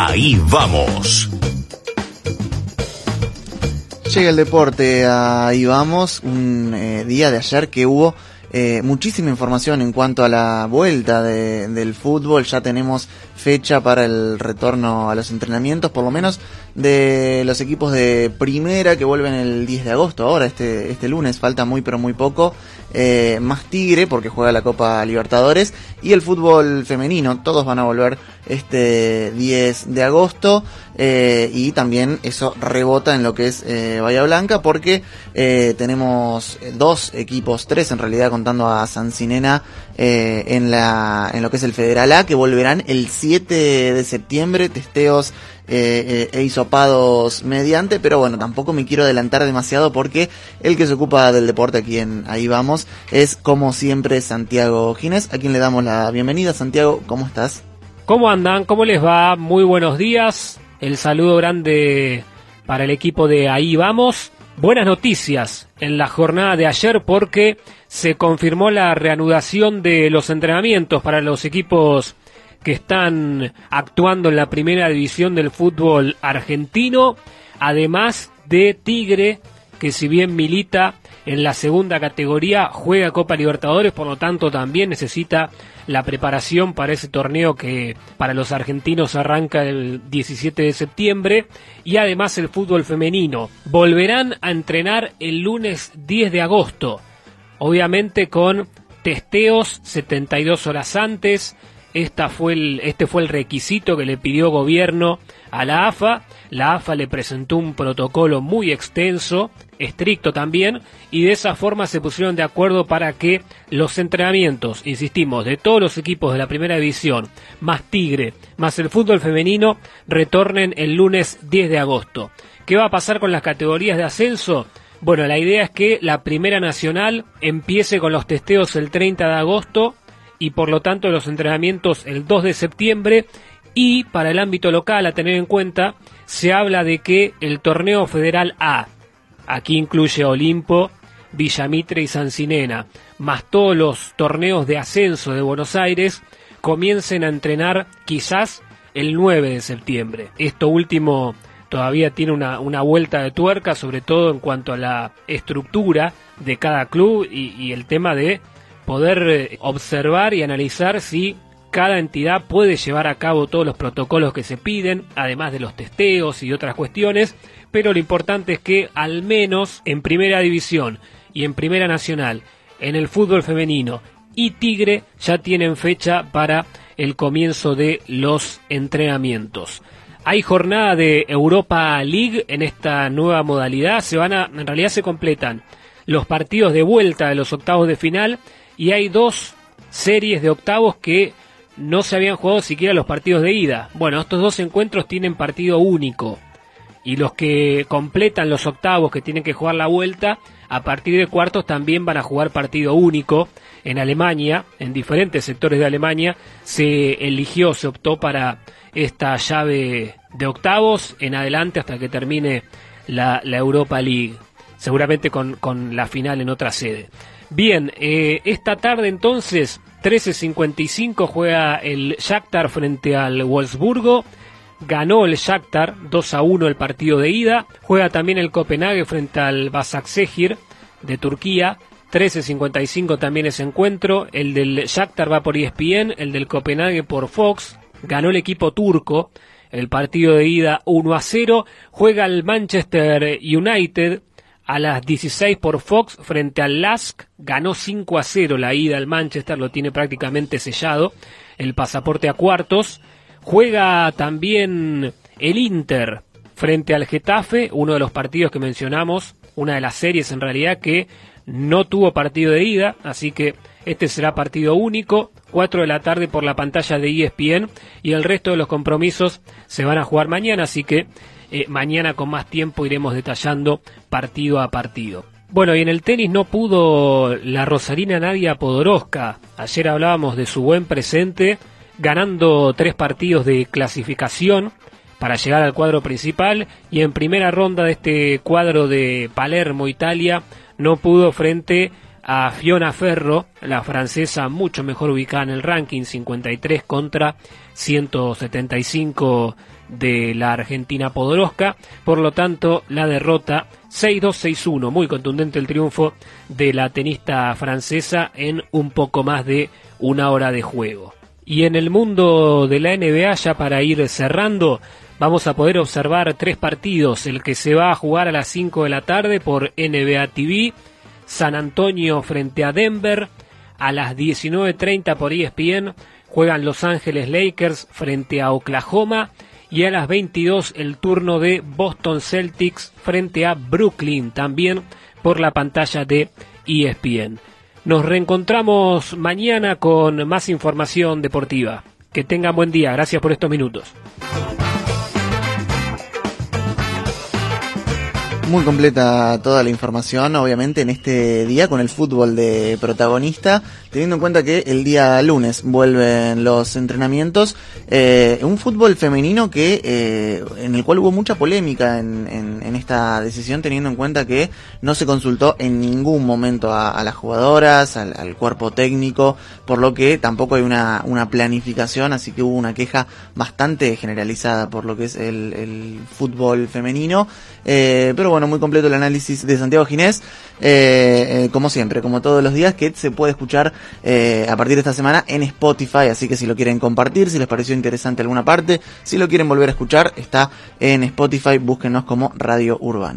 Ahí vamos. Llega el deporte, ahí vamos, un eh, día de ayer que hubo eh, muchísima información en cuanto a la vuelta de, del fútbol, ya tenemos fecha para el retorno a los entrenamientos, por lo menos de los equipos de primera que vuelven el 10 de agosto, ahora este, este lunes, falta muy pero muy poco, eh, más Tigre porque juega la Copa Libertadores y el fútbol femenino, todos van a volver este 10 de agosto eh, y también eso rebota en lo que es eh, Bahía Blanca porque eh, tenemos dos equipos, tres en realidad contando a Sancinena eh, en, la, en lo que es el Federal A que volverán el 7 de septiembre, testeos eh, eh, mediante, pero bueno, tampoco me quiero adelantar demasiado porque el que se ocupa del deporte aquí en Ahí Vamos es como siempre Santiago Gines, a quien le damos la bienvenida. Santiago, ¿cómo estás? ¿Cómo andan? ¿Cómo les va? Muy buenos días. El saludo grande para el equipo de Ahí Vamos. Buenas noticias en la jornada de ayer porque se confirmó la reanudación de los entrenamientos para los equipos que están actuando en la primera división del fútbol argentino, además de Tigre, que si bien milita en la segunda categoría, juega Copa Libertadores, por lo tanto también necesita la preparación para ese torneo que para los argentinos arranca el 17 de septiembre y además el fútbol femenino. Volverán a entrenar el lunes 10 de agosto, obviamente con testeos 72 horas antes, esta fue el, este fue el requisito que le pidió gobierno a la AFA. La AFA le presentó un protocolo muy extenso, estricto también, y de esa forma se pusieron de acuerdo para que los entrenamientos, insistimos, de todos los equipos de la primera división, más Tigre, más el fútbol femenino, retornen el lunes 10 de agosto. ¿Qué va a pasar con las categorías de ascenso? Bueno, la idea es que la Primera Nacional empiece con los testeos el 30 de agosto y por lo tanto los entrenamientos el 2 de septiembre y para el ámbito local a tener en cuenta se habla de que el torneo federal A, aquí incluye Olimpo, Villamitre y Sancinena, más todos los torneos de ascenso de Buenos Aires, comiencen a entrenar quizás el 9 de septiembre. Esto último todavía tiene una, una vuelta de tuerca, sobre todo en cuanto a la estructura de cada club y, y el tema de poder eh, observar y analizar si cada entidad puede llevar a cabo todos los protocolos que se piden, además de los testeos y otras cuestiones, pero lo importante es que al menos en primera división y en primera nacional, en el fútbol femenino y Tigre ya tienen fecha para el comienzo de los entrenamientos. Hay jornada de Europa League en esta nueva modalidad, se van a, en realidad se completan los partidos de vuelta de los octavos de final y hay dos series de octavos que no se habían jugado siquiera los partidos de ida. Bueno, estos dos encuentros tienen partido único y los que completan los octavos que tienen que jugar la vuelta, a partir de cuartos también van a jugar partido único. En Alemania, en diferentes sectores de Alemania, se eligió, se optó para esta llave de octavos en adelante hasta que termine la, Europa League, seguramente con la final en otra sede. Bien, eh, esta tarde entonces, 13.55 juega el Shakhtar frente al Wolfsburgo. Ganó el Shakhtar 2 a 1 el partido de ida. Juega también el Copenhague frente al Basaksehir de Turquía. 13.55 también ese encuentro. El del Shakhtar va por ESPN, el del Copenhague por Fox. Ganó el equipo turco. El partido de ida 1 a 0. Juega el Manchester United a las 16 por Fox frente al Lask. Ganó 5 a 0 la ida al Manchester, lo tiene prácticamente sellado. El pasaporte a cuartos. Juega también el Inter frente al Getafe, uno de los partidos que mencionamos, una de las series en realidad que no tuvo partido de ida, así que este será partido único, 4 de la tarde por la pantalla de ESPN y el resto de los compromisos se van a jugar mañana, así que eh, mañana con más tiempo iremos detallando partido a partido. Bueno, y en el tenis no pudo la rosarina Nadia Podoroska. Ayer hablábamos de su buen presente, ganando tres partidos de clasificación para llegar al cuadro principal y en primera ronda de este cuadro de Palermo, Italia, no pudo frente a Fiona Ferro, la francesa mucho mejor ubicada en el ranking, 53 contra 175 de la Argentina Podoroska. Por lo tanto, la derrota 6-2-6-1, muy contundente el triunfo de la tenista francesa en un poco más de una hora de juego. Y en el mundo de la NBA, ya para ir cerrando, vamos a poder observar tres partidos. El que se va a jugar a las 5 de la tarde por NBA TV, San Antonio frente a Denver, a las 19.30 por ESPN, juegan Los Ángeles Lakers frente a Oklahoma y a las 22 el turno de Boston Celtics frente a Brooklyn, también por la pantalla de ESPN. Nos reencontramos mañana con más información deportiva. Que tengan buen día. Gracias por estos minutos. Muy completa toda la información, obviamente, en este día con el fútbol de protagonista, teniendo en cuenta que el día lunes vuelven los entrenamientos. Eh, un fútbol femenino que eh, en el cual hubo mucha polémica en, esta decisión, teniendo en cuenta que no se consultó en ningún momento a, las jugadoras, al, cuerpo técnico, por lo que tampoco hay una, planificación, así que hubo una queja bastante generalizada por lo que es el, fútbol femenino. Eh, pero bueno, bueno, muy completo el análisis de Santiago Ginés, eh, eh, como siempre, como todos los días, que se puede escuchar eh, a partir de esta semana en Spotify, así que si lo quieren compartir, si les pareció interesante alguna parte, si lo quieren volver a escuchar, está en Spotify, búsquenos como Radio Urbana.